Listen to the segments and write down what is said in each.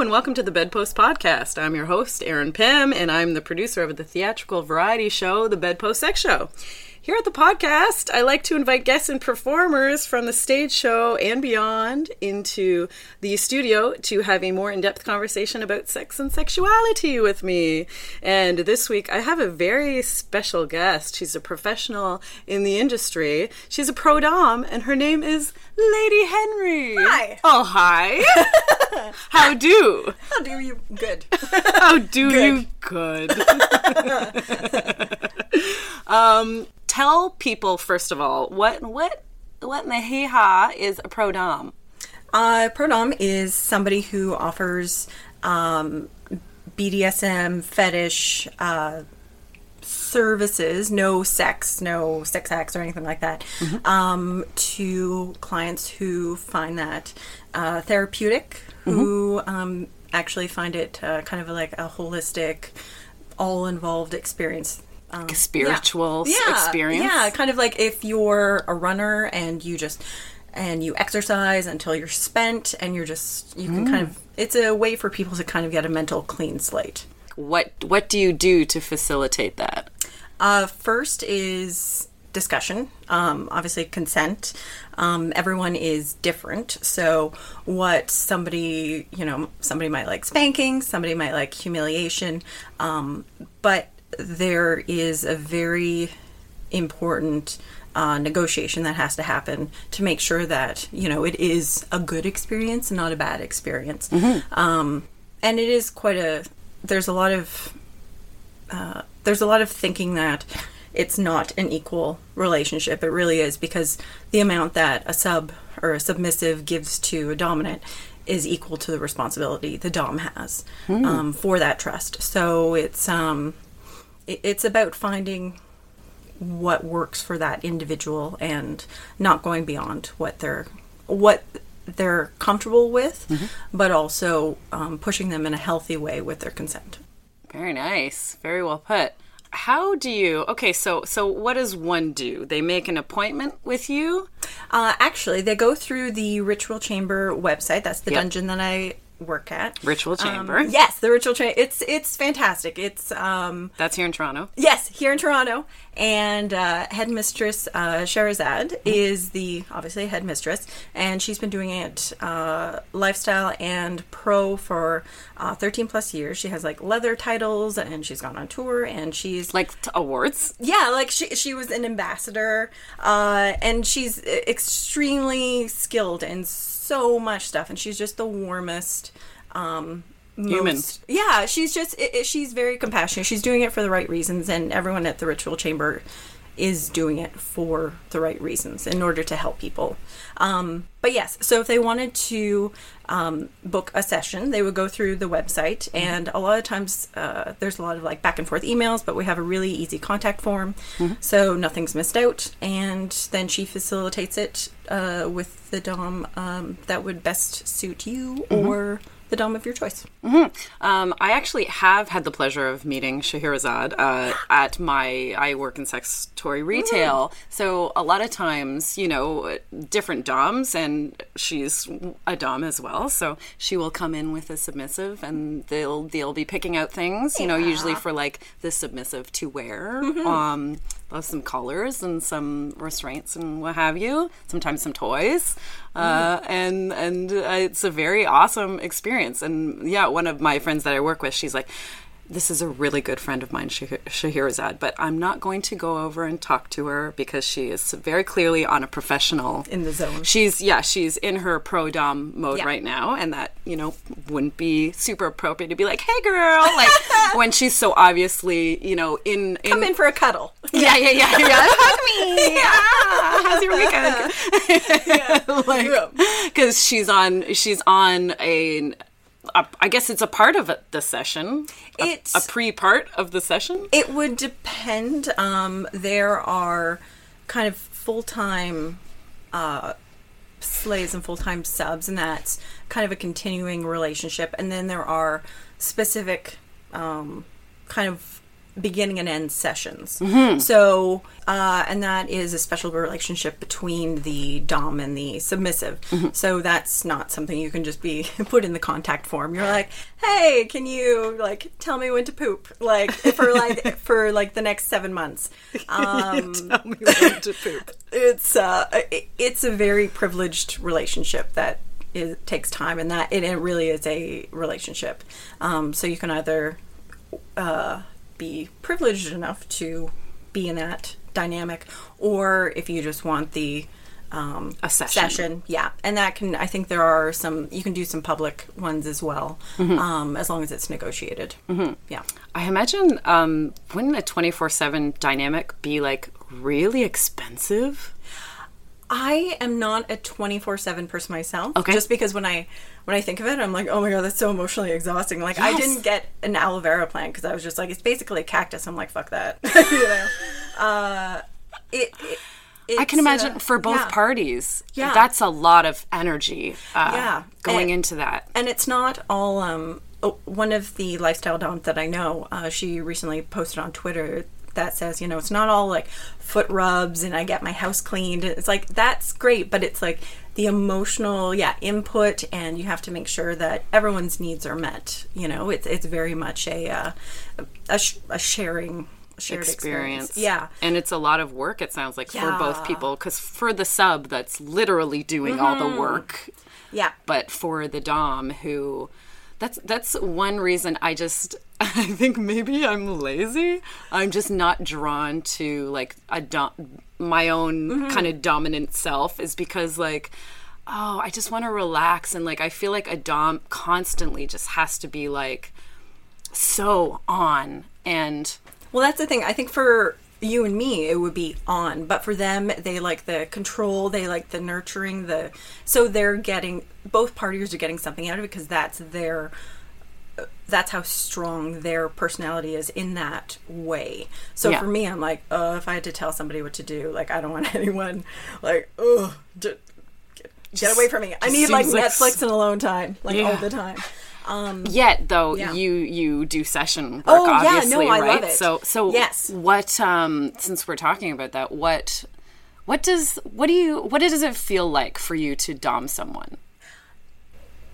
And welcome to the Bedpost Podcast. I'm your host, Erin Pym, and I'm the producer of the theatrical variety show, The Bedpost Sex Show. Here at the podcast, I like to invite guests and performers from the stage show and beyond into the studio to have a more in depth conversation about sex and sexuality with me. And this week, I have a very special guest. She's a professional in the industry, she's a pro Dom, and her name is Lady Henry. Hi. Oh, hi. How do? How do you? Good. How do you good? um, tell people first of all what what what in the hee ha is a pro dom. Uh, Prodom is somebody who offers um, BDSM fetish uh, services, no sex, no sex acts or anything like that, um, to clients who find that uh, therapeutic, who um, actually find it uh, kind of like a holistic, all involved experience. Um, Spiritual s- experience. Yeah, kind of like if you're a runner and you just and you exercise until you're spent and you're just you can kind of it's a way for people to kind of get a mental clean slate. What what do you do to facilitate that? Uh, first is discussion. Um, obviously, consent. Um, everyone is different. So, what somebody, you know, somebody might like spanking, somebody might like humiliation. Um, but there is a very important uh, negotiation that has to happen to make sure that, you know, it is a good experience and not a bad experience. Um, and it is quite a, there's a lot of uh, there's a lot of thinking that it's not an equal relationship. It really is because the amount that a sub or a submissive gives to a dominant is equal to the responsibility the dom has um, for that trust. So it's um, it's about finding what works for that individual and not going beyond what they're what they're comfortable with, but also um, pushing them in a healthy way with their consent. Very nice. Very well put. How do you Okay, so so what does one do? They make an appointment with you? Uh, actually, they go through the Ritual Chamber website. That's the Yep. dungeon that I work at. Ritual Chamber. Um, yes, the Ritual Chamber. It's it's fantastic. It's um That's here in Toronto. yes here in Toronto, and uh, headmistress uh, Sherazad is the obviously headmistress, and she's been doing it uh, lifestyle and pro for uh, 13 plus years. She has like leather titles, and she's gone on tour, and she's Like t- awards? yeah like she she was an ambassador uh and she's extremely skilled and. so much stuff and she's just the warmest um Human. yeah she's just i i- she's very compassionate she's doing it for the right reasons and everyone at the ritual chamber is doing it for the right reasons in order to help people. Um, but yes so if they wanted to um, book a session they would go through the website. And a lot of times uh, there's a lot of like back and forth emails but we have a really easy contact form. So nothing's missed out. And then she facilitates it uh, with the dom um, that would best suit you or the dom of your choice Um, I actually have had the pleasure of meeting Shahrazad uh, at my. I work in sex toy retail, so a lot of times, you know, different doms, and she's a dom as well. So she will come in with a submissive, and they'll they'll be picking out things, you know, usually for like the submissive to wear. Um, uh, some colors and some restraints and what have you. Sometimes some toys, uh, and and uh, it's a very awesome experience. And yeah, one of my friends that I work with, she's like, this is a really good friend of mine, Shah- Shahirazad, but I'm not going to go over and talk to her because she is very clearly on a professional. In the zone. She's yeah, she's in her pro dom mode Yeah. right now, and that you know wouldn't be super appropriate to be like, "Hey, girl," like when she's so obviously you know in in, Come in for a cuddle. yeah yeah yeah yeah. Hug me. Ah, how's your weekend? Like because she's on she's on a, a I guess it's a part of it, the session a, It's- a pre part of the session It would depend. Um, there are kind of full time uh, slaves and full time subs, and that's kind of a continuing relationship. And then there are specific um, kind of beginning and end sessions. So, uh, and that is a special relationship between the dom and the submissive. So that's not something you can just be put in the contact form. You're like, hey, can you like tell me when to poop? Like for like for like the next seven months. Um, tell me when to poop it's uh, it- it's a very privileged relationship that is, takes time, and that it, it really is a relationship. Um, so you can either uh, be privileged enough to be in that dynamic, or if you just want the um, A session. yeah, and that can. I think there are some. You can do some public ones as well, um, as long as it's negotiated. Mm-hmm. Yeah. I imagine um, wouldn't a twenty four seven dynamic be like really expensive? I am not a 24/7 person myself. Okay. Just because when I when I think of it, I'm like, "Oh my god, that's so emotionally exhausting." Like I didn't get an aloe vera plant because I was just like, it's basically a cactus. I'm like, "Fuck that." you know. Uh it, it I can imagine uh, for both yeah. parties. Yeah. that's a lot of energy. Uh, Yeah. going And- into that. And it's not all. Um, oh, one of the lifestyle doms that I know, uh, she recently posted on Twitter that says, you know, it's not all like foot rubs and I get my house cleaned. It's like that's great, but it's like the emotional, yeah, input, and you have to make sure that everyone's needs are met. You know, it's it's very much a uh, a, sh- a sharing. Shared experience. experience. Yeah. And it's a lot of work, it sounds like, for both people. Because for the sub, that's literally doing all Mm-hmm. the work. Yeah. But for the Dom, who. That's that's one reason I just I think maybe I'm lazy. I'm just not drawn to like a dom, my own Mm-hmm. kind of dominant self is because like oh I just want to relax and like I feel like a dom constantly just has to be like so on and Well, that's the thing. I think for you and me, it would be on, but for them, they like the control, they like the nurturing, the so they're getting both parties are getting something out of it because that's their that's how strong their personality is in that way. So Yeah. for me, I'm like, uh, if I had to tell somebody what to do, like I don't want anyone like, oh, get, get away from me. I need like Netflix and alone time, like Yeah. all the time. Um, Yet, though, Yeah. you you do session work, Oh, yeah, obviously, no, I right? love it. So, so Yes. What? Um, since we're talking about that, what what does what do you what does it feel like for you to dom someone?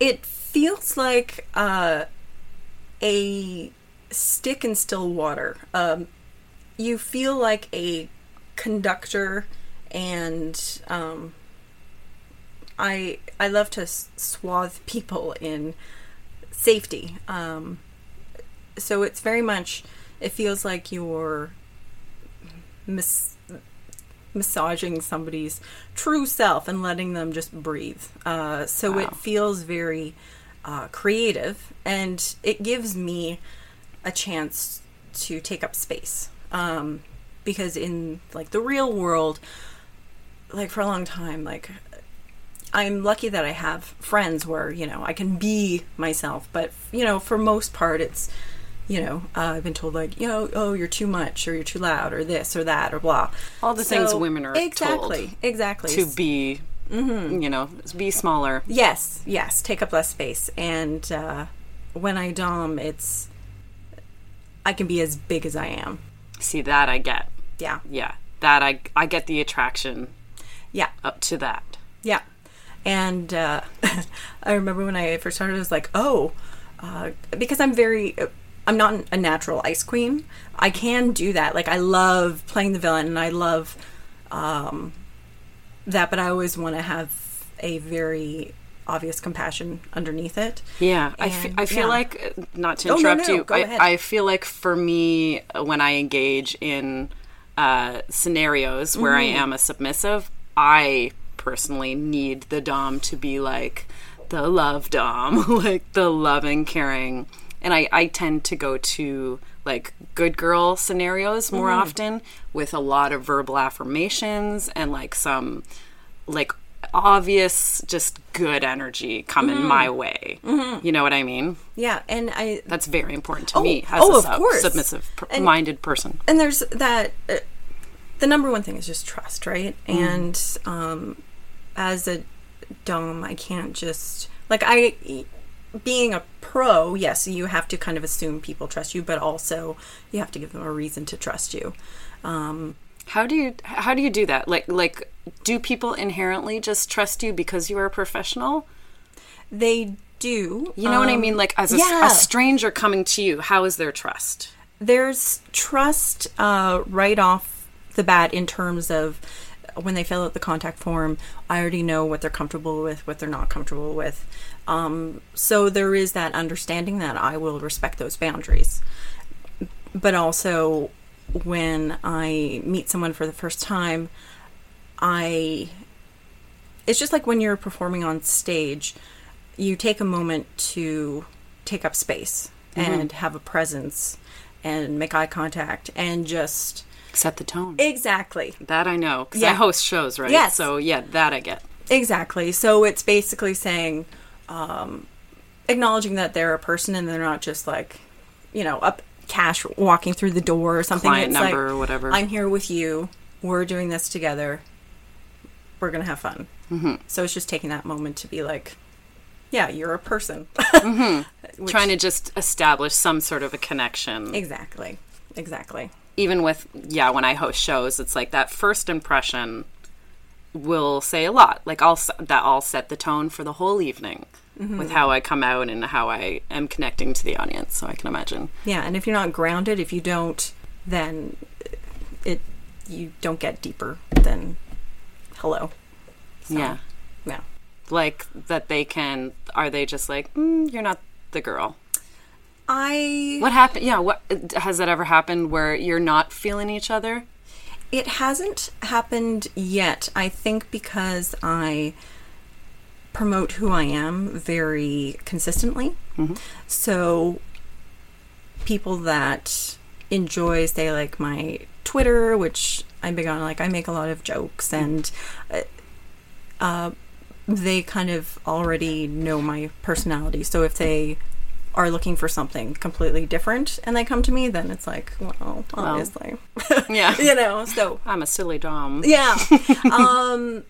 it feels like uh, a stick in still water. Um, you feel like a conductor, and um, I I love to swathe people in safety. Um, so it's very much. It feels like you're mis- massaging somebody's true self and letting them just breathe. Uh, so it feels very uh, creative, and it gives me a chance to take up space. Um, because in like the real world, like for a long time, like I'm lucky that I have friends where you know I can be myself, but you know for most part it's you know uh, I've been told like you know oh you're too much or you're too loud or this or that or blah. All the things women are exactly told exactly To be, Mm-hmm. you know, be smaller. Yes, yes, take up less space. And uh, when I dom, it's I can be as big as I am. See that I get. Yeah, Yeah, that I I get the attraction yeah, up to that. yeah. And uh, I remember when I first started, I was like, oh, uh, because I'm very. I'm not a natural ice queen. I can do that. Like I love playing the villain, and I love um, that. But I always want to have a very obvious compassion underneath it. Yeah, I And- I feel yeah. like uh, not to Oh, no, interrupt no, you. go I, ahead. I feel like for me, uh, when I engage in uh, scenarios where Mm-hmm. I am a submissive, I personally need the dom to be like the love dom, like the loving, caring, and I I tend to go to like good girl scenarios more Mm-hmm. often with a lot of verbal affirmations and like some like obvious just good energy coming Mm-hmm. my way you know what i mean Yeah, and I that's very important to me as oh, a of sub- course. submissive pr- And- minded person and there's that uh, the number one thing is just trust right Mm. and um as a dome i can't just like i being a pro yes you have to kind of assume people trust you but also you have to give them a reason to trust you. Um how do you how do you do that? Like like do people inherently just trust you because you are a professional? They do. You know what i um, mean like as a, yeah. a stranger coming to you how is their trust? There's trust uh, right off the bat in terms of when they fill out the contact form i already know what they're comfortable with what they're not comfortable with. Um, so there is that understanding that i will respect those boundaries. But also when i meet someone for the first time i it's just like when you're performing on stage you take a moment to take up space and have a presence and make eye contact and just set the tone. Exactly. That i know because i host shows right? Yes. so yeah that i get. Exactly. So it's basically saying um, acknowledging that they're a person and they're not just like you know up cash walking through the door or something. Client It's number like, or whatever. i'm here with you. We're doing this together. We're gonna have fun. Mm-hmm. so it's just taking that moment to be like yeah you're a person. Which- trying to just establish some sort of a connection. Exactly. Exactly even with yeah when i host shows it's like that first impression will say a lot. Like i'll that i'll set the tone for the whole evening with how i come out and how i am connecting to the audience so i can imagine. Yeah, and if you're not grounded, if you don't, then it you don't get deeper than hello. So, yeah. Yeah. like that they can are they just like mm, you're not the girl I what happened yeah what has that ever happened where you're not feeling each other it hasn't happened yet. I think because I promote who I am very consistently. So people that enjoy say like my Twitter, which I'm big on like I make a lot of jokes and uh, uh, they kind of already know my personality. So if they are looking for something completely different and they come to me, then it's like, well, obviously. yeah you know, so i'm a silly dom yeah. um,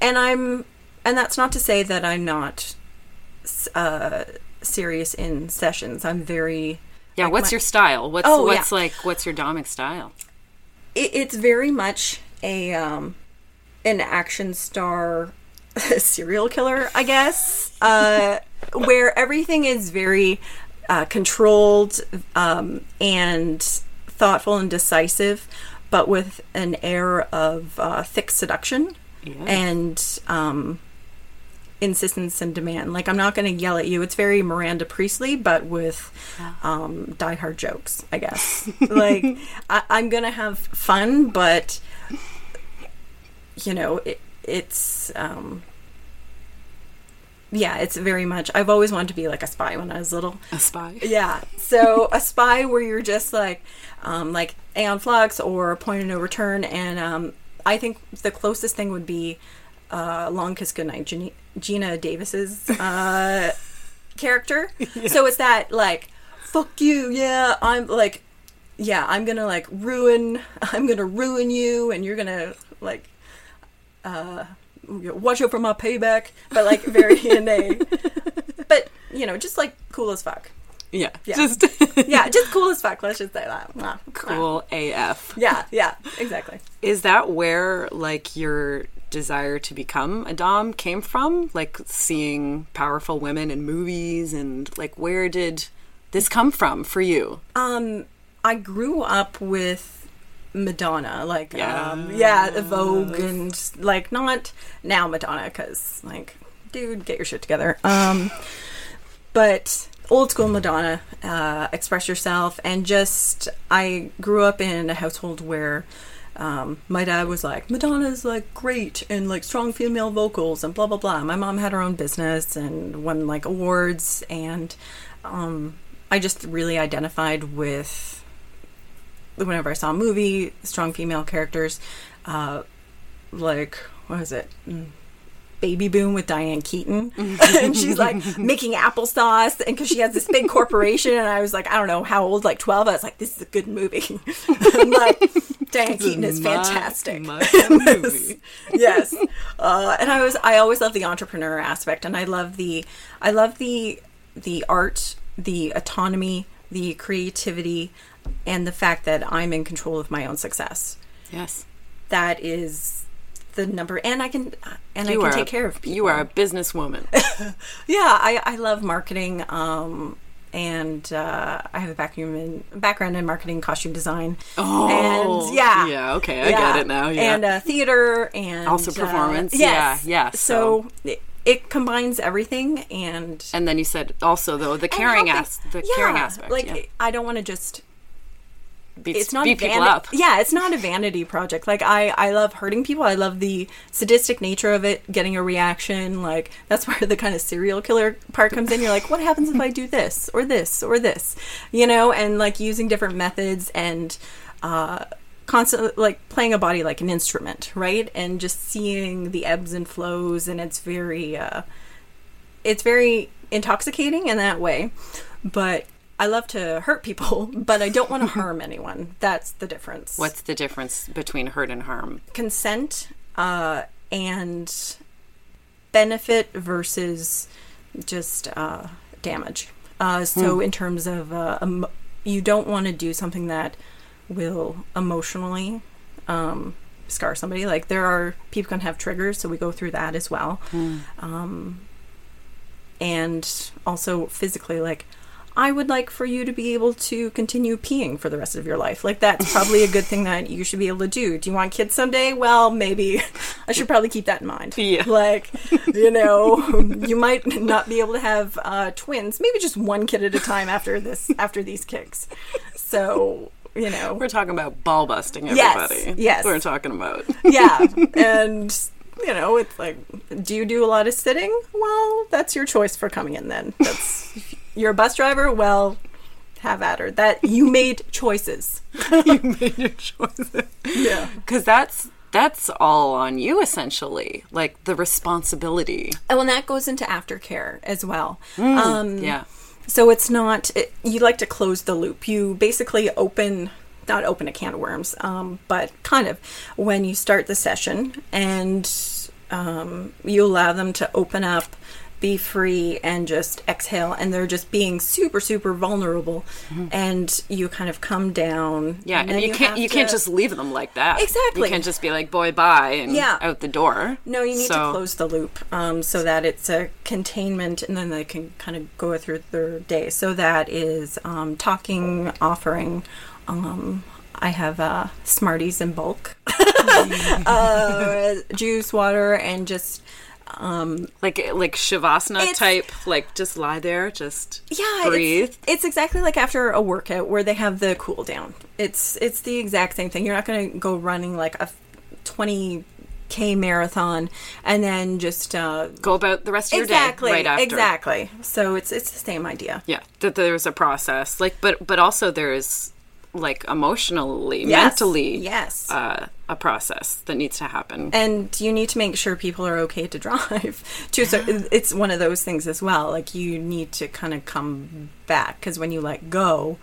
and I'm, and that's not to say that I'm not uh, serious in sessions. I'm very. yeah like what's my- your style what's Oh, what's yeah. like what's your domic style It, it's very much a um, an action star serial killer, I guess, uh, where everything is very uh, controlled um, and thoughtful and decisive, but with an air of uh, thick seduction and um, insistence and demand. Like I'm not going to yell at you. It's very Miranda Priestley, but with um, diehard jokes, I guess. like I, I'm going to have fun, but you know, it, it's um, yeah, it's very much. I've always wanted to be like a spy when I was little. a spy Yeah. So a spy where you're just like, um, like Aeon Flux or Point of No Return, and um, I think the closest thing would be uh, Long Kiss Goodnight, Gina, Geena Davis's uh, character. So it's that like, fuck you, yeah, I'm like, yeah, I'm gonna like ruin, I'm gonna ruin you, and you're gonna like, uh, watch out for my payback, but like very in a, but you know, just like cool as fuck. yeah, Yeah. just Yeah, just cool as fuck. Let's just say that. Cool af Yeah, yeah, exactly. Is that where like your desire to become a dom came from? Like seeing powerful women in movies and like where did this come from for you? Um, I grew up with Madonna, like Yeah. um, yeah, Vogue, and like not now Madonna because like dude, get your shit together. Um, but old school Madonna, uh, express yourself, and just I grew up in a household where. Um, my dad was like, Madonna's like great and like strong female vocals and blah blah blah. My mom had her own business and won like awards, and um, I just really identified with whenever I saw a movie, strong female characters, uh, like what was it? Mm, Baby Boom with Diane Keaton, and she's like making applesauce, and because she has this big corporation, and I was like, I don't know how old, like twelve. I was like, this is a good movie. Like, Diane Keaton is my- fantastic. my movie. yes, uh, and I was I always love the entrepreneur aspect, and I love the I love the the art, the autonomy, the creativity, and the fact that I'm in control of my own success. Yes. That is the number, and I can and You I can a- take care of people. You are a businesswoman. Yeah, I, I love marketing. Um, and uh, I have a background in background in marketing, costume design. Oh, and yeah, yeah, okay, I get it now, yeah. and uh, theater and Also uh, performance, yes. yeah, yeah, So, it, it combines everything, and and then you said also though the caring as the yeah, caring aspect. Like yeah. I don't want to just Beat, it's not beat a people up. Yeah, it's not a vanity project. Like I, I love hurting people. I love the sadistic nature of it, getting a reaction. Like that's where the kind of serial killer part comes in. You're like, what happens if I do this or this or this, you know? And like using different methods and uh, constantly like playing a body like an instrument, right? And just seeing the ebbs and flows, and it's very, uh, it's very intoxicating in that way. But I love to hurt people, but I don't want to harm anyone. That's the difference. What's the difference between hurt and harm? consent uh, and benefit versus just uh, damage? Uh, so, in terms of uh, um, you don't want to do something that will emotionally um, scar somebody. Like there are people can have triggers, so we go through that as well. Um, and also physically, like I would like for you to be able to continue peeing for the rest of your life. Like that's probably a good thing that you should be able to do. Do you want kids someday? Well, maybe I should probably keep that in mind. Yeah. Like, you know, you might not be able to have uh, twins. Maybe just one kid at a time after this after these kicks. So you know, We're talking about ball busting, Yes, everybody. yes. We're talking about. yeah and you know it's like do you do a lot of sitting? Well that's your choice for coming in then. That's you're a bus driver? Well have at her. That you made choices. You made your choices. yeah. Because that's that's all on you essentially, like the responsibility. oh and that goes into aftercare as well. Um Yeah. so it's not it, you like to close the loop. You basically open not open a can of worms um, but kind of when you start the session and um, you allow them to open up be free and just exhale and they're just being super super vulnerable and you kind of come down Mm-hmm. Yeah, and, then you can't have you can't just leave them like that. Exactly. You can't just be like boy bye and Yeah. out the door. No, you need So- to close the loop um, so that it's a containment and then they can kind of go through their day. So that is um, talking, offering. Um, I have uh, Smarties in bulk, uh, juice, water, and just like like shavasana type, like just lie there, just yeah, breathe. It's, it's exactly like after a workout where they have the cool down. It's it's the exact same thing. You're not going to go running like a 20 k marathon and then just uh, Go about the rest of exactly your day right after. exactly. So it's it's the same idea. Yeah, that there's a process, like, but but also there's like emotionally, Yes, mentally, yes. uh, a process that needs to happen. and you need to make sure people are okay to drive too so it's one of those things as well like you need to kind of come back because when you let go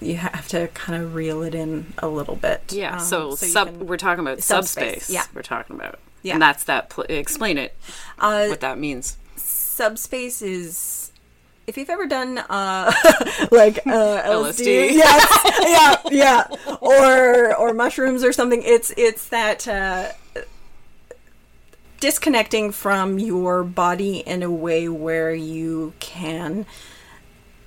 you have to kind of reel it in a little bit yeah, Um, so, you sub, we're talking about Subspace, subspace. yeah. we're talking about. Yeah. and that's that. Pl- explain it. uh, what that means. subspace is if you've ever done uh like uh LSD, LSD. yes yeah yeah or or mushrooms or something it's it's that uh disconnecting from your body in a way where you can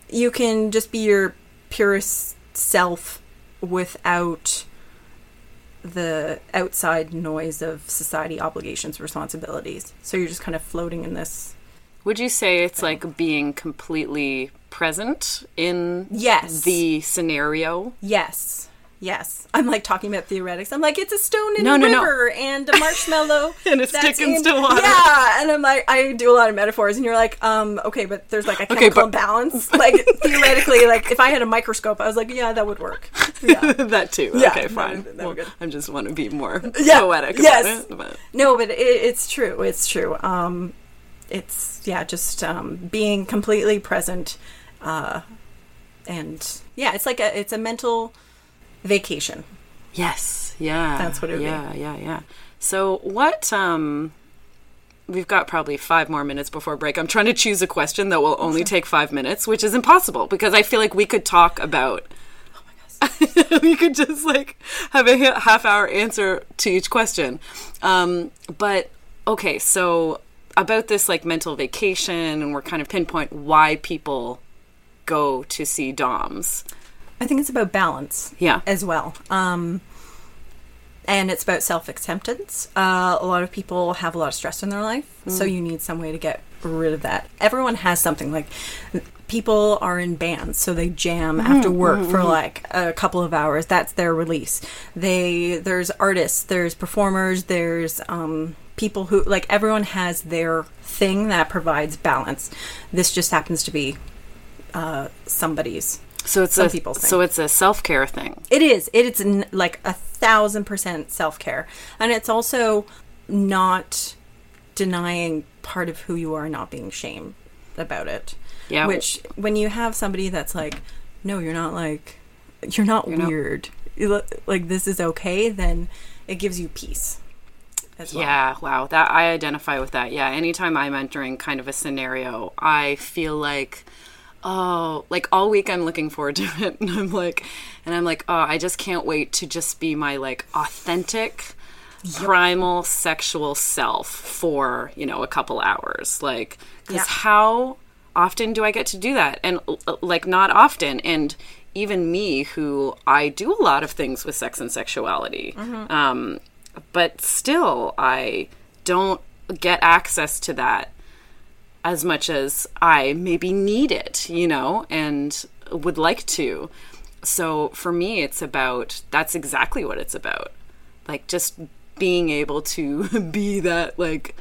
you can just be your purest self without the outside noise of society obligations responsibilities so you're just kind of floating in this Would you say it's like being completely present in Yes. the scenario? yes yes i'm like talking about theoretics i'm like it's a stone in No, a no, no. river and a marshmallow And a stick in still water. yeah and i'm like i do a lot of metaphors and you're like um okay but there's like a Okay, chemical but- imbalance like theoretically like if i had a microscope i was like yeah that would work yeah that too. Yeah, okay, fine. that Well. I just want to be more Yeah, poetic yes. about it. But No, but it, it's true. It's true. Um, it's yeah, just um, being completely present, uh, and yeah, it's like a it's a mental vacation. yes, yeah, That's what it would be. Yeah, yeah, yeah. So what? Um, we've got probably five more minutes before break. I'm trying to choose a question that will only take five minutes, which is impossible because I feel like we could talk about. Oh my gosh. we could just like have a half hour answer to each question. Um, but okay, so about this like mental vacation, and we're kind of pinpoint why people go to see DOMs. I think it's about balance. Yeah. as well. Um, and it's about self acceptance. Uh, a lot of people have a lot of stress in their life, so Mm. you need some way to get rid of that. Everyone has something like people are in bands, so they jam Mm-hmm, after work for like a couple of hours. That's their release. They there's artists, there's performers, there's um, people who like everyone has their thing that provides balance. This just happens to be uh, somebody's. So it's Some a people think. so it's a self care thing. It is. It's n- like a thousand percent self care, and it's also not denying part of who you are, not being shamed about it. Yeah. Which, when you have somebody that's like, no, you're not like, you're not not- weird. Look- like this is okay, then it gives you peace. As well. Yeah, wow. That I identify with that. Yeah, anytime I'm entering kind of a scenario, I feel like oh, like all week I'm looking forward to it and I'm like and I'm like, "Oh, I just can't wait to just be my like authentic primal sexual self for, you know, a couple hours." Like cuz Yeah. how often do I get to do that? And uh, like not often and even me who I do a lot of things with sex and sexuality. Um but still I don't get access to that as much as I maybe need it, you know, and would like to. So for me, it's about that's exactly what it's about. Like just being able to be that, like,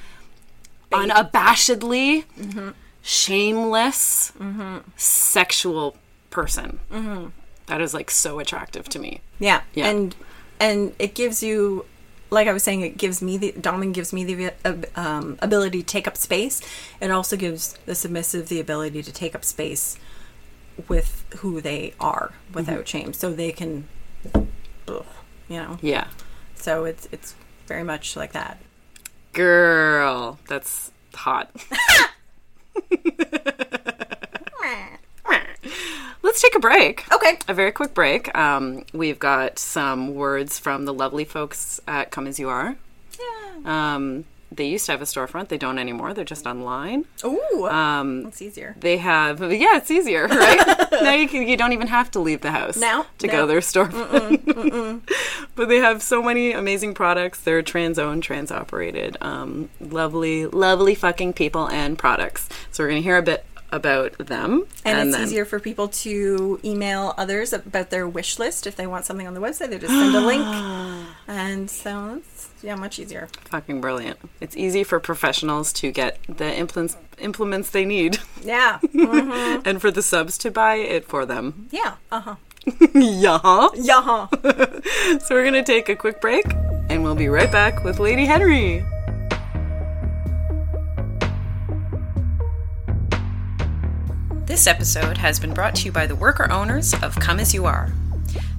unabashedly mm-hmm. shameless mm-hmm. sexual person. Mm-hmm. That is like so attractive to me. Yeah. Yeah. And and it gives you like I was saying it gives me the dominant gives me the uh, um, ability to take up space. It also gives the submissive the ability to take up space with who they are without Mm-hmm. shame so they can you know. Yeah. So it's it's very much like that. Girl, that's hot. Let's take a break. Okay. A very quick break. Um, we've got some words from the lovely folks at Come As You Are. Yeah. Um, they used to have a storefront. They don't anymore. They're just online. Ooh. Um, that's easier. they have, yeah, it's easier, right? now you, can, you don't even have to leave the house now to no. go to their storefront. but they have so many amazing products. They're trans owned, trans operated, um, lovely, lovely fucking people and products. So we're going to hear a bit about them. And, it's then- easier for people to email others about their wish list if they want something on the website. They just send a link, and so it's yeah, much easier. Fucking brilliant. It's easy for professionals to get the implements implements they need Yeah, and for the subs to buy it for them. yeah, uh huh, yeah. yeah. So we're going to take a quick break and we'll be right back with Lady Henry. This episode has been brought to you by the worker owners of Come As You Are.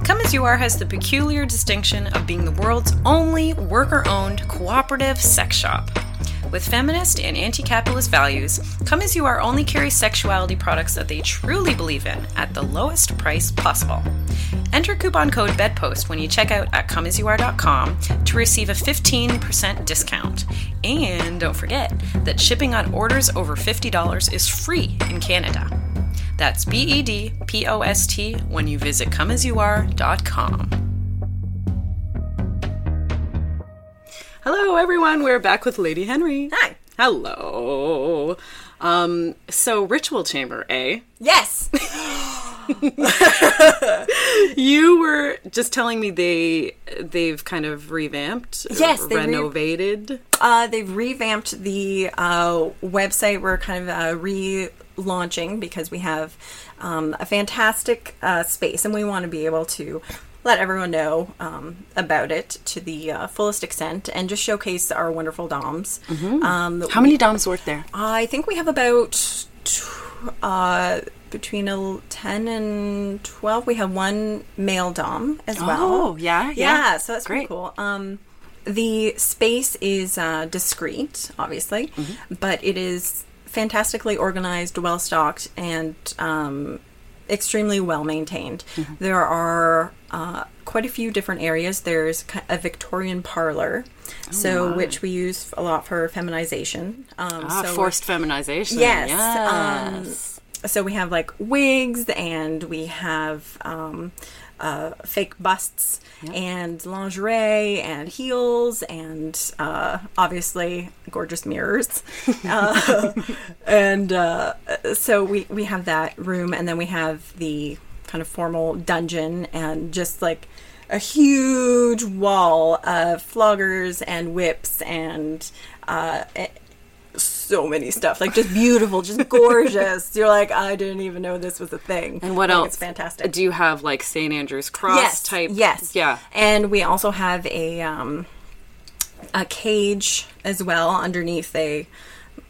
Come As You Are has the peculiar distinction of being the world's only worker owned cooperative sex shop. With feminist and anti capitalist values, Come As You Are only carries sexuality products that they truly believe in at the lowest price possible. Enter coupon code BEDPOST when you check out at comeasyouare.com to receive a 15% discount. And don't forget that shipping on orders over $50 is free in Canada. That's B E D P O S T when you visit comeasyouare.com. Hello, everyone. We're back with Lady Henry. Hi. Hello. Um, so ritual chamber, eh? Yes. You were just telling me they they've kind of revamped, Yes, they re- renovated. Uh, they've revamped the uh, website. We're kind of uh, relaunching because we have um, a fantastic uh, space, and we want to be able to let everyone know um, about it to the uh, fullest extent, and just showcase our wonderful doms. Um, How many doms work there? I think we have about uh, between a, 10 and 12. We have one male dom as well. Oh, yeah, yeah. Yeah, so that's Great. pretty cool. Um, the space is uh, discreet, obviously, Mm-hmm. but it is fantastically organized, well stocked, and um, extremely well maintained. Mm-hmm. There are uh, quite a few different areas. There's a Victorian parlor, so which we use a lot for feminization. Um, Ah, so forced feminization. Yes. Yes. Um, so we have like wigs and we have um, uh, fake busts and lingerie and heels and uh, obviously gorgeous mirrors. uh, and uh, so we, we have that room and then we have the kind of formal dungeon and just like a huge wall of floggers and whips and uh, so many stuff like just beautiful just gorgeous you're like i didn't even know this was a thing And what else? it's fantastic Do you have like St. Andrew's Cross yes type? yes Yeah. and we also have a um a cage as well underneath a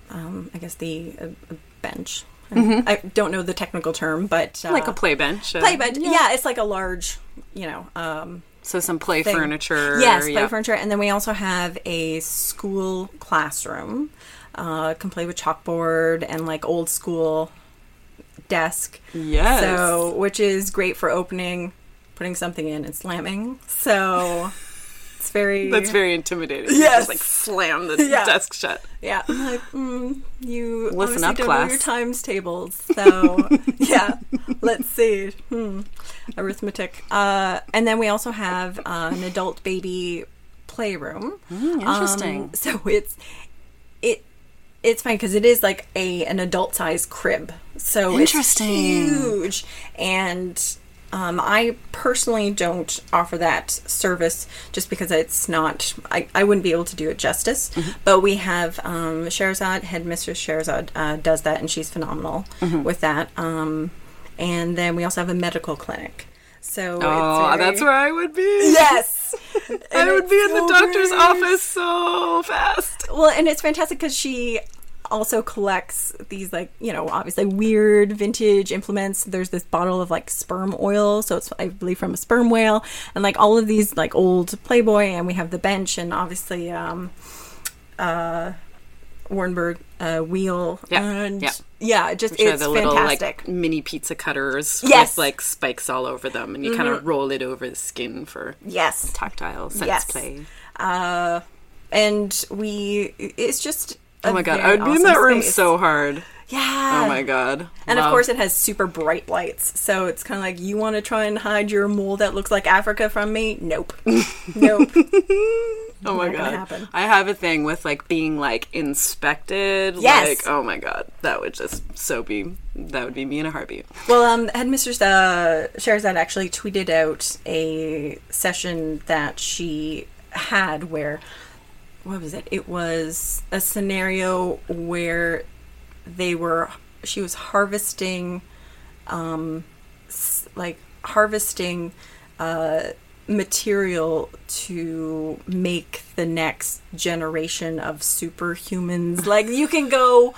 um i guess the a, a bench i don't know the technical term but uh, Mm-hmm. Like a play bench. uh, play bench yeah. it's like a large you know um So some play thing. furniture. Yes, play yeah. furniture, and then we also have a school classroom. Uh, can play with chalkboard and like old school desk. Yes. So, which is great for opening, putting something in, and slamming. So, it's very. That's very intimidating. Yes. Just like slam the Yeah. desk shut. Yeah, I'm like, mm, you Listen up, don't know class. your times tables, so yeah. Let's see, hmm. arithmetic. Uh, and then we also have uh, an adult baby playroom. Hmm, interesting. Um, so it's it it's fine because it is like a an adult size crib. So Interesting. it's huge and. Um, I personally don't offer that service just because it's not, I, I wouldn't be able to do it justice. Mm-hmm. But we have um, Sherazad, headmistress Sherazad, uh, does that and she's phenomenal Mm-hmm. with that. Um, and then we also have a medical clinic. So Oh, it's very- that's where I would be. Yes! I would be in the doctor's great. office so fast. Well, and it's fantastic because she also collects these like you know obviously weird vintage implements there's this bottle of like sperm oil so it's i believe from a sperm whale and like all of these like old playboy and we have the bench and obviously um uh Wartenberg uh wheel Yeah, and yeah. yeah, just Which it's the little fantastic like mini pizza cutters Yes. with like spikes all over them, and you kind of roll it over the skin for yes tactile sense Yes. play. uh and we it's just Oh my god, I would be in that room so hard. yeah Oh my god. And of course, it has super bright lights. So it's kind of like, you want to try and hide your mole that looks like Africa from me? Nope. nope. Oh my god. I have a thing with like being like inspected. Yes. Like, oh my god. That would just so be that would be me in a heartbeat. Well, um, Headmistress uh, Sherazad actually tweeted out a session that she had where, what was it? It was a scenario where they were, she was harvesting, um, like harvesting, uh, material to make the next generation of superhumans like you can go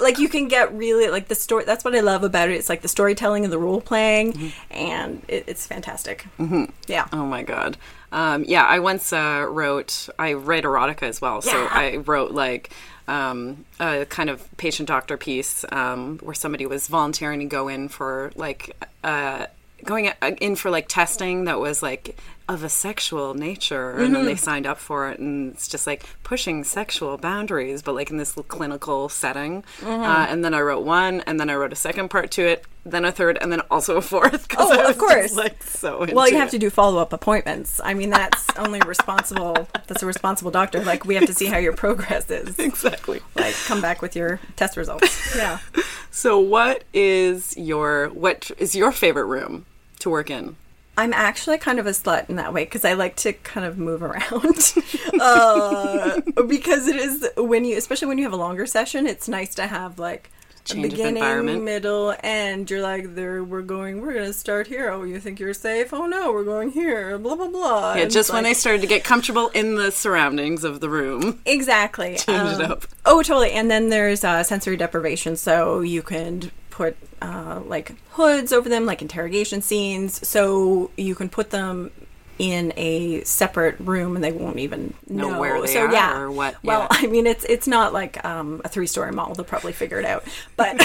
like you can get really like the story that's what i love about it it's like the storytelling and the role playing and it, it's fantastic mm-hmm. yeah Oh my god. Um, yeah, I once uh, wrote. I write erotica as well, so I wrote like um, a kind of patient doctor piece um, where somebody was volunteering to go in for like. Uh, going uh, in for like testing that was like of a sexual nature, and Mm-hmm. then they signed up for it, and it's just like pushing sexual boundaries, but like in this clinical setting. Mm-hmm. Uh, and then I wrote one, and then I wrote a second part to it, then a third, and then also a fourth Oh, of course. like so. Well, you have it. to do follow up appointments. I mean, that's only responsible. That's a responsible doctor. Like, we have to see how your progress is. exactly. Like, come back with your test results. Yeah. So, what is your what is your favorite room to work in? I'm actually kind of a slut in that way because I like to kind of move around. uh, because it is when you, especially when you have a longer session, it's nice to have like Change beginning, middle, end. You're like, there, we're going, we're gonna start here. Oh, you think you're safe? Oh no, we're going here. Blah blah blah. Yeah, And just when like- they started to get comfortable in the surroundings of the room. Exactly. Change it Um, up. Oh, totally. And then there's uh, sensory deprivation, so you can put uh, like hoods over them, like interrogation scenes. So you can put them in a separate room, and they won't even Know know, where they so, are yeah. or what- Well. I mean, it's it's not like um, a three story mall. They'll probably figure it out, but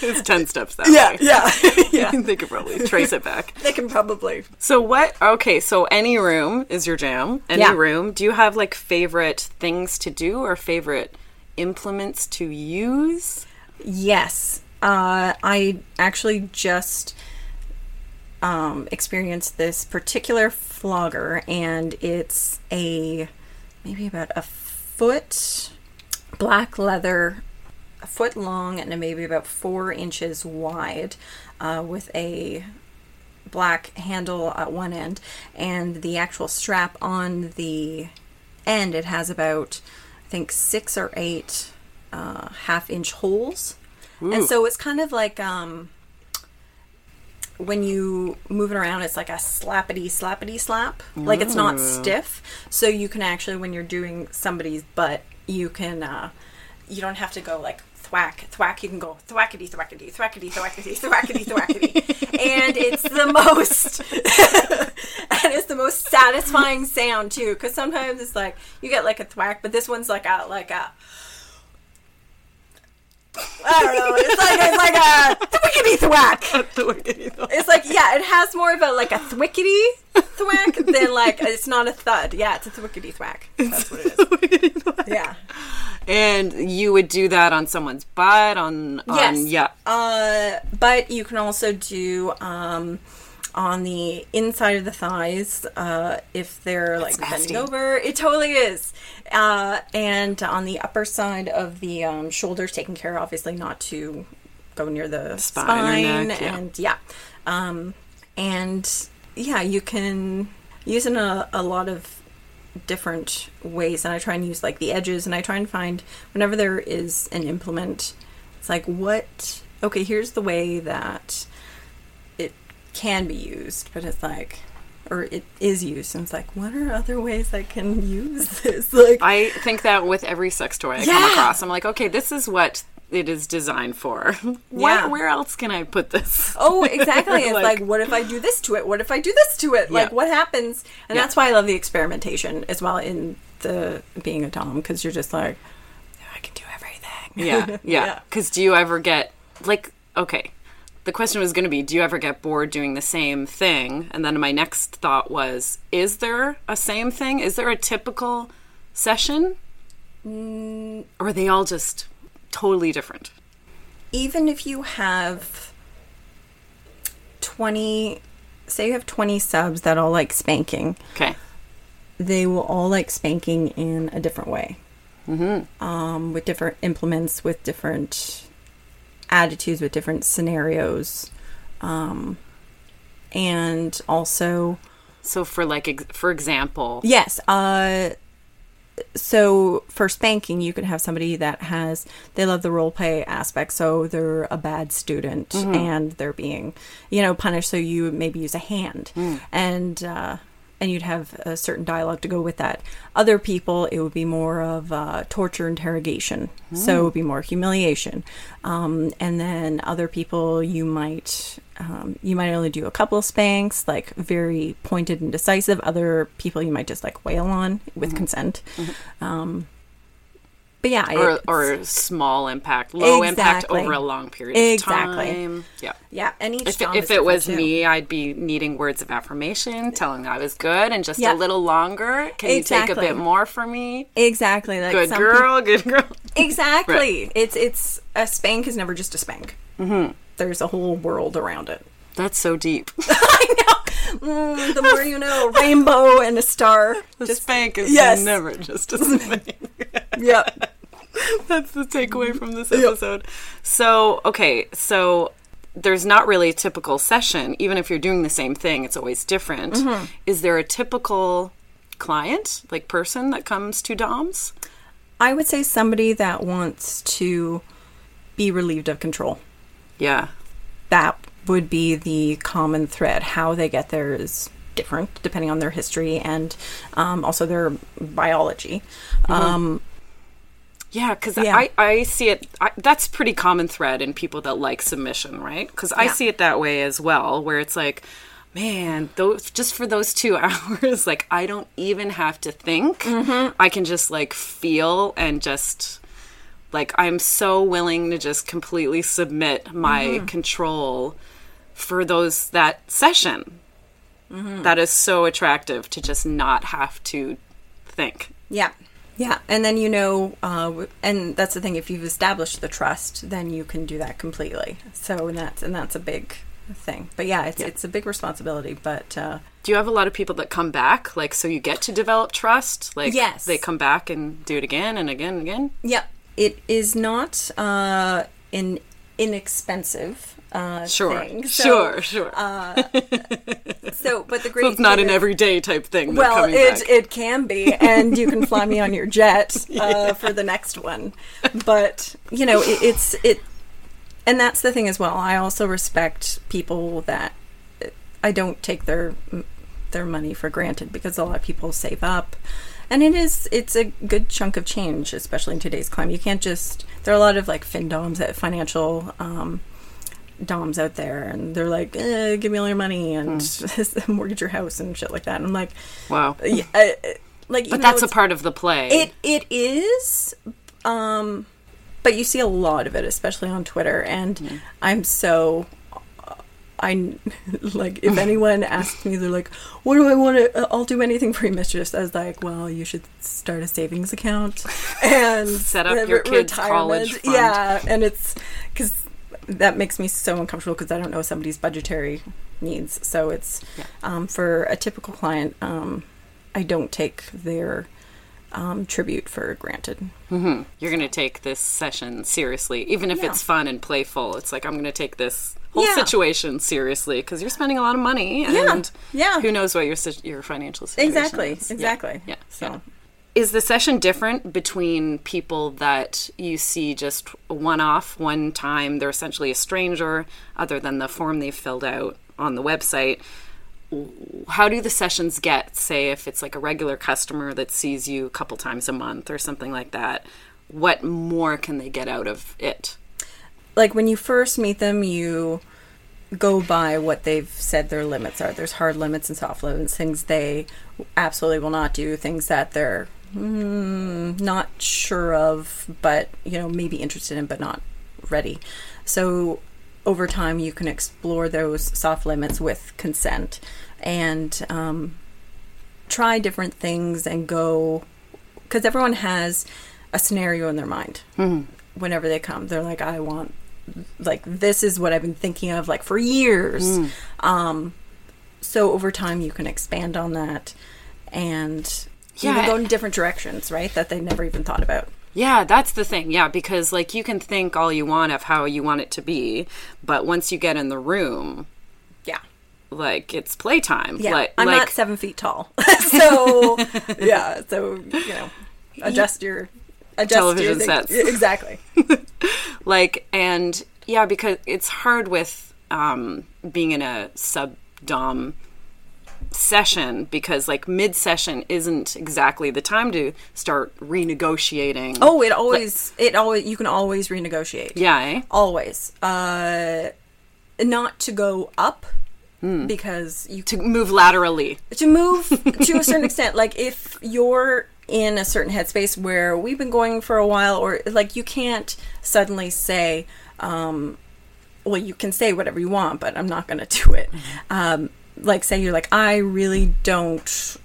It's 10 steps that yeah, way. yeah, yeah. they could probably trace it back. They can probably. So what? Okay, so any room is your jam. Any Yeah. room. Do you have like favorite things to do or favorite implements to use? Yes. Uh, I actually just um, experienced this particular flogger, and it's a maybe about a foot black leather, a foot long, and maybe about four inches wide, uh, with a black handle at one end, and the actual strap on the end. It has about, I think, six or eight uh, half inch holes. And so it's kind of like um, when you move it around, it's like a slappity slappity slap. Like it's not stiff. So you can actually, when you're doing somebody's butt, you can, uh, you don't have to go like thwack, thwack. You can go thwackity, thwackity, thwackity, thwackity, thwackity, thwackity. and it's the most, and it's the most satisfying sound too. Because sometimes it's like, you get like a thwack, but this one's like a, like a, I don't know. It's like it's like a thwickety thwack. It's like yeah, it has more of a like a thwickety thwack than like it's not a thud. Yeah, it's a thwickety thwack. That's what it is. Yeah. and you would do that on someone's butt on, on Yes. yeah. Uh, but you can also do um, on the inside of the thighs uh, if they're like nasty. bending over. It totally is. Uh, and on the upper side of the um, shoulders, taking care obviously not to go near the Spine spine, neck, yeah. and yeah, um, and yeah, you can use in a, a lot of different ways and I try and use like the edges and I try and find whenever there is an implement it's like what okay here's the way that can be used but it's like or it is used and it's like what are other ways I can use this like I think that with every sex toy I come across, I'm like, okay, this is what it is designed for. Yeah. Where, else can I put this? Oh, exactly. It's Like- like, what if I do this to it? What if I do this to it? Like, what happens? And Yeah. that's why I love the experimentation as well in the being a dom because you're just like, oh, I can do everything. Yeah, yeah. Yeah. Because do you ever get like okay? The question was going to be, do you ever get bored doing the same thing? And then my next thought was, is there a same thing? Is there a typical session? Mm. Or are they all just totally different? Even if you have twenty, say you have twenty subs that all like spanking, Okay. they will all like spanking in a different way. Mm-hmm. Um, with different implements, with different attitudes, with different scenarios, um, and also So for like, ex- for example, Yes. Uh, so for spanking, you could have somebody that has they love the role play aspect, so they're a bad student and they're being, you know, punished. So you maybe use a hand, and uh, and you'd have a certain dialogue to go with that. Other people, it would be more of uh, torture interrogation, so it would be more humiliation. Um, and then other people, you might um, you might only do a couple of spanks, like very pointed and decisive. Other people, you might just like wail on with consent. Um, but yeah, or or small impact, low impact over a long period of Exactly. time. Yeah. yeah, and each If, dom if it was too. me, I'd be needing words of affirmation, telling I was good and just Yeah. a little longer. Can you take a bit more for me? exactly like Good girl, good girl. Exactly. It's it's a spank is never just a spank. Mm-hmm. There's a whole world around it. That's so deep. I know. Mm, the more you know, rainbow and a star. The spank is yes. never just a spank. Yep. That's the takeaway from this episode. So, okay, so there's not really a typical session. Even if you're doing the same thing, it's always different. Mm-hmm. Is there a typical client, like person that comes to DOMS? I would say somebody that wants to be relieved of control. Yeah. That would be the common thread. How they get there is different depending on their history and um, also their biology. Um, Yeah, because Yeah. I, I see it. I, that's pretty common thread in people that like submission, right? Because I Yeah. see it that way as well, where it's like, man, those just for those two hours, like I don't even have to think. Mm-hmm. I can just like feel and just like I'm so willing to just completely submit my Mm-hmm. control for those that session. Mm-hmm. That is so attractive to just not have to think. Yeah. Yeah. And then you know, uh, and that's the thing. If you've established the trust, then you can do that completely. So and that's and that's a big thing. But yeah, it's it's a big responsibility. But uh, Do you have a lot of people that come back? Like, so you get to develop trust? Like, Yes. they come back and do it again and again and again? yeah, it is not uh, an inexpensive. Uh, Sure. thing. So, sure, sure. So, but the great so it's not an is- everyday type thing. Well, it back. it can be, and you can fly me on your jet uh, for the next one. But you know, it, it's it, and that's the thing as well. I also respect people that I don't take their their money for granted because a lot of people save up, and it is it's a good chunk of change, especially in today's climate. You can't just there are a lot of like findoms at financial. Um, doms out there and they're like eh, give me all your money and mortgage your house and shit like that and i'm like wow. yeah, I- like But that's a part of the play. it it is um but you see a lot of it especially on twitter and i'm so I like if anyone asks me, they're like, "What do I want to? I'll do anything for you, mistress." I was like, "Well, you should start a savings account and Set up re- your kids' college retirement." fund. Yeah, and it's because that makes me so uncomfortable because I don't know somebody's budgetary needs. So it's um, for a typical client, um, I don't take their um, tribute for granted. You're going to take this session seriously, even if Yeah. it's fun and playful. It's like, I'm going to take this whole Yeah. situation seriously because you're spending a lot of money. And Yeah. Yeah. who knows what your, your financial situation Exactly, is. Yeah. exactly. Yeah. So. Is the session different between people that you see just one off, one time, they're essentially a stranger, other than the form they've filled out on the website? How do the sessions get, say, if it's like a regular customer that sees you a couple times a month or something like that? What more can they get out of it? like when you first meet them, you go by what they've said their limits are. There's hard limits and soft limits, things they absolutely will not do, things that they're mm, not sure of, but you know maybe interested in, but not ready. So over time, you can explore those soft limits with consent and um, try different things and go because everyone has a scenario in their mind whenever they come. They're like, I want like this is what I've been thinking of like for years. Um, so over time, you can expand on that and Yeah. even go in different directions, right? That they never even thought about. Yeah, that's the thing. Yeah, because like you can think all you want of how you want it to be, but once you get in the room, Yeah. like it's playtime. Yeah. like, I'm like, not seven feet tall. so, yeah. So, you know, adjust your. Adjust Television your sets. Exactly. like and yeah because it's hard with um being in a sub dom session because like mid session isn't exactly the time to start renegotiating Oh, it always, it always, you can always renegotiate. yeah eh? Always. Uh, not to go up because you to move laterally to move to a certain extent like if you're in a certain headspace where we've been going for a while, or like you can't suddenly say, um, well, you can say whatever you want, but I'm not going to do it. Um, like, say you're like, I really don't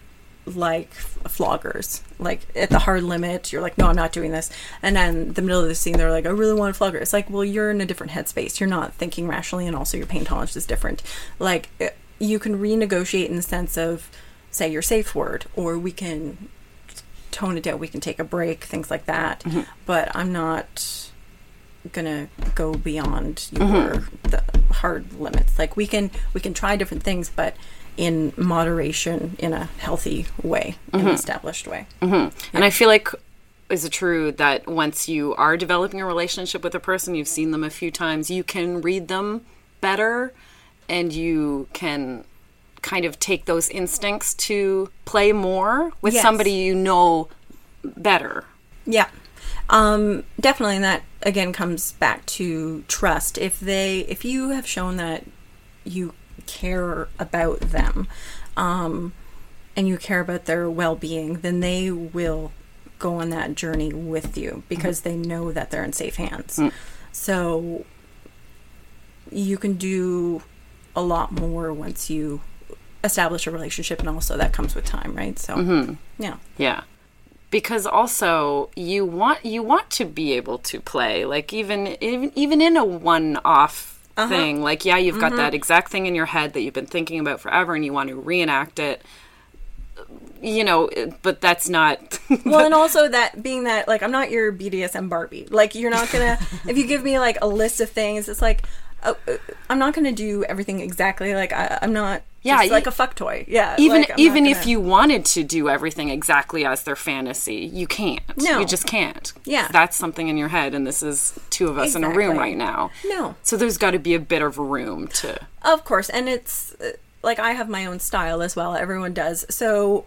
like floggers. Like at the hard limit, you're like, no, I'm not doing this. And then the middle of the scene, they're like, I really want a flogger. It's like, well, you're in a different headspace. You're not thinking rationally, and also your pain tolerance is different. Like eh, you can renegotiate in the sense of, say, your safe word, or we can tone it down. We can take a break, things like that. But I'm not gonna go beyond your mm-hmm. the hard limits. Like we can we can try different things, but in moderation, in a healthy way, in mm-hmm. an established way. Mm-hmm. And I feel like is it true that once you are developing a relationship with a person, you've seen them a few times, you can read them better and you can kind of take those instincts to play more with Yes. somebody you know better. Yeah. Um, definitely, and that again comes back to trust. If they, if you have shown that you care about them, um, and you care about their well-being, then they will go on that journey with you because they know that they're in safe hands. So you can do a lot more once you establish a relationship, and also that comes with time, right? So, yeah. Yeah. Because also you want you want to be able to play like even even, even in a one-off uh-huh. thing like yeah you've got mm-hmm. that exact thing in your head that you've been thinking about forever and you want to reenact it. You know but that's not well and also that being that like i'm not your bdsm barbie. Like you're not gonna if you give me like a list of things it's like uh, uh, i'm not gonna do everything exactly like I, i'm not Yeah, just like a fuck toy yeah even like, even if gonna- you wanted to do everything exactly as their fantasy you can't No. you just can't Yeah. that's something in your head and this is two of us in a room right now No. so there's got to be a bit of room to Of course, and it's uh, like I have my own style as well. Everyone does. So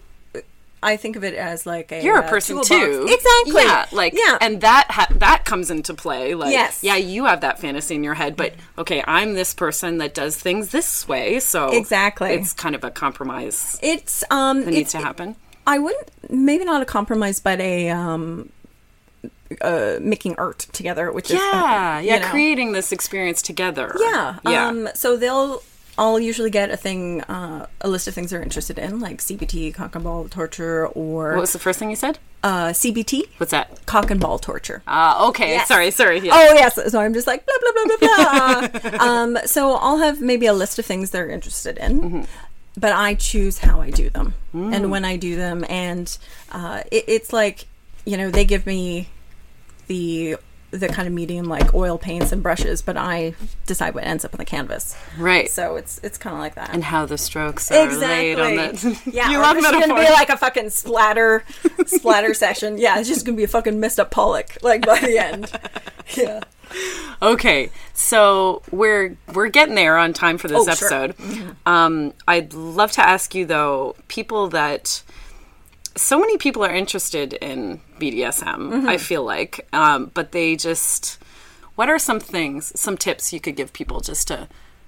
I think of it as like a you're a uh, person toolbox. too. Exactly. Yeah, like yeah. and that ha- that comes into play. Like, Yes. yeah, you have that fantasy in your head, but okay, I'm this person that does things this way, so Exactly. it's kind of a compromise it's um that needs to happen. I wouldn't maybe not a compromise, but a um uh making art together, which is Yeah, uh, yeah, know. creating this experience together. Yeah. yeah. Um, so they'll, I'll usually get a thing, uh, a list of things they're interested in, like CBT, cock and ball torture, or what was the first thing you said? uh, CBT, What's that? cock and ball torture. Uh, okay, Yes. sorry, sorry. Yeah. Oh yes, so I'm just like blah blah blah blah blah. um, so I'll have maybe a list of things they're interested in, Mm-hmm. but I choose how I do them Mm. and when I do them, and uh, it, it's like you know they give me the the kind of medium like oil paints and brushes, but I decide what ends up on the canvas. right. So it's it's kind of like that. and how the strokes are laid on Exactly. the. Yeah, you love it's gonna be like a fucking splatter, splatter session. Yeah, it's just gonna be a fucking messed up Pollock, like by the end. Yeah. Okay, so we're we're getting there on time for this Oh, sure. episode. Um, I'd love to ask you though, people that so many people are interested in BDSM. Mm-hmm. I feel like, um, but they just. What are some things, some tips you could give people just to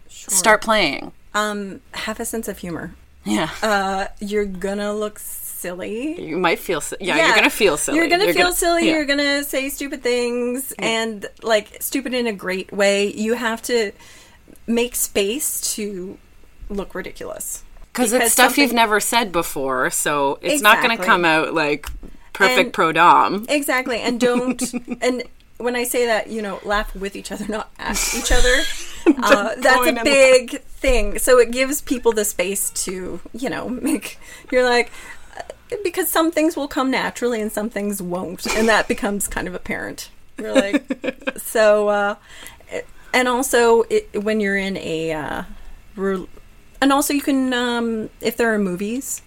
start playing? Um, have a sense of humor. Yeah, Uh, you're gonna look silly. you might feel. si- Yeah, you're gonna feel silly. You're gonna feel silly. yeah. You're gonna say stupid things, and like stupid in a great way. You have to make space to look ridiculous Because it's stuff something- you've never said before, so it's not going to come out like perfect And- pro dom. Exactly, and don't and when I say that, you know, laugh with each other, not at each other. Uh, that's a big thing. So it gives people the space to, you know, make. You're like, uh, because some things will come naturally and some things won't, and that becomes kind of apparent. You're like, so, uh, and also it, when you're in a, uh, re- and also you can, um, if there are movies,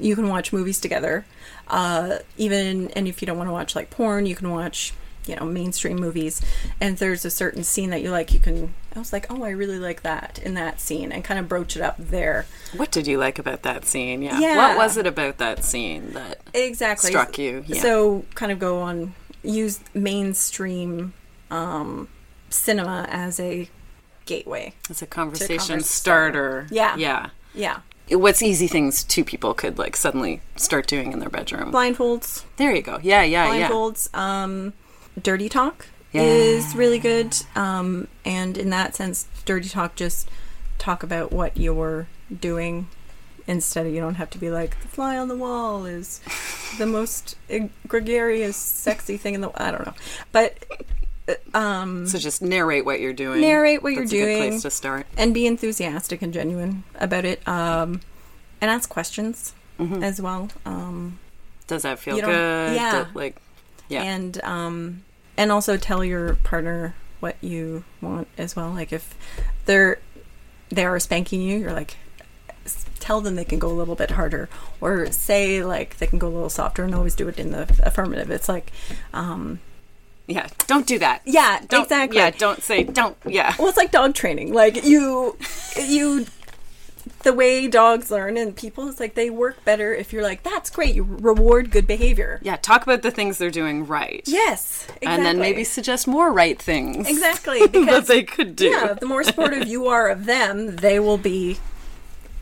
you can watch movies together. Uh, even and if you don't want to watch like porn, you can watch you know mainstream movies. And there's a certain scene that you like, you can. I was like, oh, I really like that in that scene, and kind of broach it up there. What did you like about that scene? Yeah. Yeah. What was it about that scene that Exactly struck you? Yeah. So kind of go on use mainstream um, cinema as a gateway. it's a conversation starter. Yeah. Yeah. Yeah. What's easy things two people could like suddenly start doing in their bedroom? Blindfolds. There you go. Yeah, yeah, yeah. blindfolds. Um, dirty talk Yeah. is really good. Um, and in that sense, dirty talk just talk about what you're doing instead of you don't have to be like the fly on the wall is the most eg- gregarious, sexy thing in the. I don't know, but So just narrate what you're doing. Narrate what you're That's a good doing. place to start. and be enthusiastic and genuine about it. Um, and ask questions Mm-hmm. as well. Um, Does that feel good? yeah. Did- like, yeah. and um and also tell your partner what you want as well like if they're they are spanking you you're like tell them they can go a little bit harder or say like they can go a little softer and always do it in the affirmative it's like um yeah. Don't do that. yeah Don't, exactly Yeah. Don't say. Don't. Yeah. well it's like dog training like you you the way dogs learn and people it's like they work better if you're like that's great you reward good behavior Yeah. Talk about the things they're doing right. yes exactly. And then maybe suggest more right things. exactly that because they could do. Yeah, the more supportive you are of them, they will be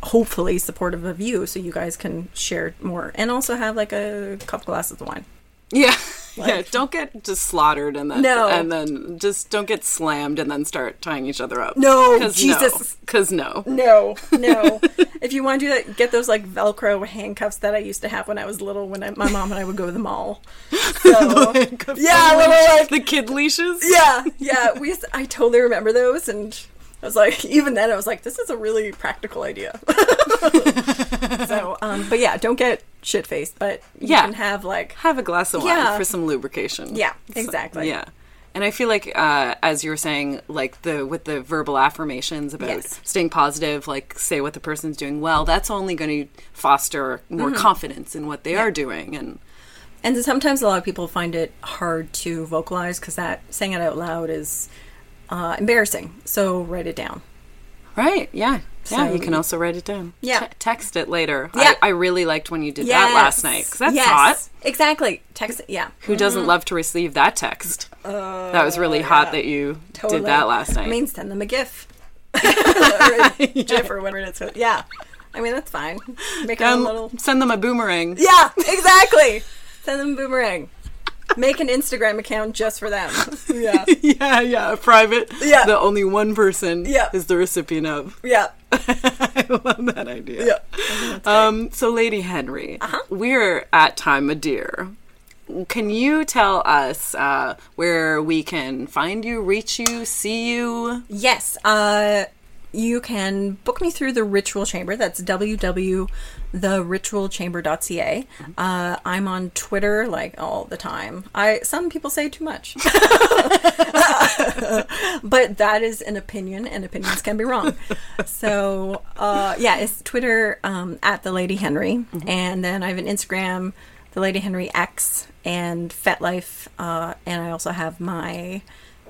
hopefully supportive of you so you guys can share more and also have like a couple glasses of wine. Yeah. yeah. Don't get just slaughtered and then No. and then just don't get slammed and then start tying each other up. No, 'Cause Jesus. Because no. No, no. if you want to do that, get those like Velcro handcuffs that I used to have when I was little when I, my mom and I would go to the mall. So, yeah, little like the kid leashes. yeah, yeah. We used to- I totally remember those, and I was like, even then, I was like, this is a really practical idea. so, um, but yeah, don't get shit faced, but you Yeah. can have like, Have a glass of wine Yeah. for some lubrication. yeah, So- exactly. yeah. And I feel like, uh, as you were saying, like the with the verbal affirmations about Yes. staying positive, like say what the person's doing well, that's only going to foster more Mm-hmm. confidence in what they are doing. And And sometimes a lot of people find it hard to vocalize because that saying it out loud is uh, embarrassing. So write it down. right, yeah, yeah, So- you can also write it down. Yeah. Te- text it later. Yeah. I, I really liked when you did that last night because that's yes. hot. Exactly. Text. Yeah. Who doesn't love to receive that text? that was really hot that you Totally. did that last night. I mean, send them a GIF. or a GIF or whatever it is. Yeah. I mean, that's fine. Make it a Um, little. Send them a boomerang. Yeah, exactly. Send them a boomerang. Make an Instagram account just for them. Yeah. yeah, yeah, private. Yeah. The only one person Yeah. is the recipient of. Yeah. I love that idea. Yeah. Um, so, Lady Henry, Uh-huh. we're at Time of Deer. Can you tell us uh, where we can find you, reach you, see you? Yes. Uh, you can book me through the Ritual Chamber. That's www.theritualchamber.ca. Uh, I'm on Twitter like all the time. I some people say too much, but that is an opinion, and opinions can be wrong. So uh, yeah, it's Twitter um, at the Lady Henry, and then I have an Instagram, the Lady Henry X, and FetLife, uh, and I also have my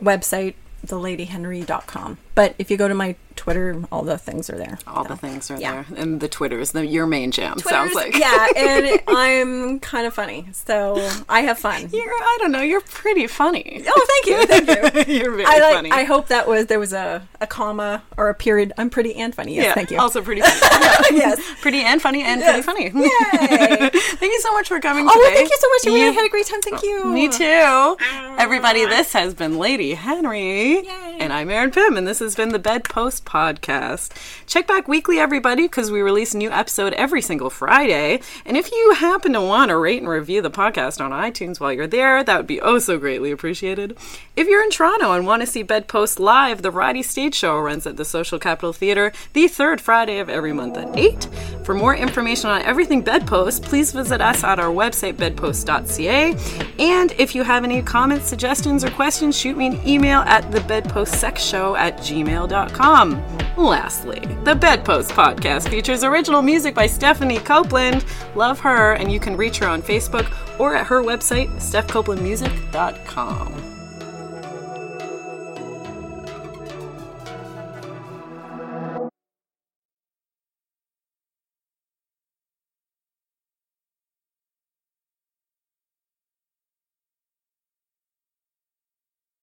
website theladyhenry.com. But if you go to my Twitter, all the things are there. All the things are Yeah. there. And the Twitters, the, your main jam, sounds like. yeah, and I'm kind of funny, so I have fun. You're, I don't know, you're pretty funny. Oh, thank you, thank you. you're very I like. funny. I hope that was there was a, a comma or a period. I'm pretty and funny. Yes, yeah, thank you. Also pretty funny. yes. pretty and funny and Yes. pretty funny. Yay. Thank you so much for coming Oh, today. thank you so much. I really had a great time. Thank oh, you. Me too. Everybody, this has been Lady Henry. Yay. And I'm Erin Pim, and this has been the Bedpost Podcast. Check back weekly, everybody, because we release a new episode every single Friday. And if you happen to want to rate and review the podcast on iTunes while you're there, that would be oh so greatly appreciated. If you're in Toronto and want to see Bedpost live, the Variety Stage Show runs at the Social Capital Theatre the third Friday of every month at 8. For more information on everything Bedpost, please visit us at our website, bedpost.ca. And if you have any comments, suggestions, or questions, shoot me an email at thebedpostsexshow at gmail.com. Lastly, the Bedpost podcast features original music by Stephanie Copeland. Love her, and you can reach her on Facebook or at her website, stephcopelandmusic.com.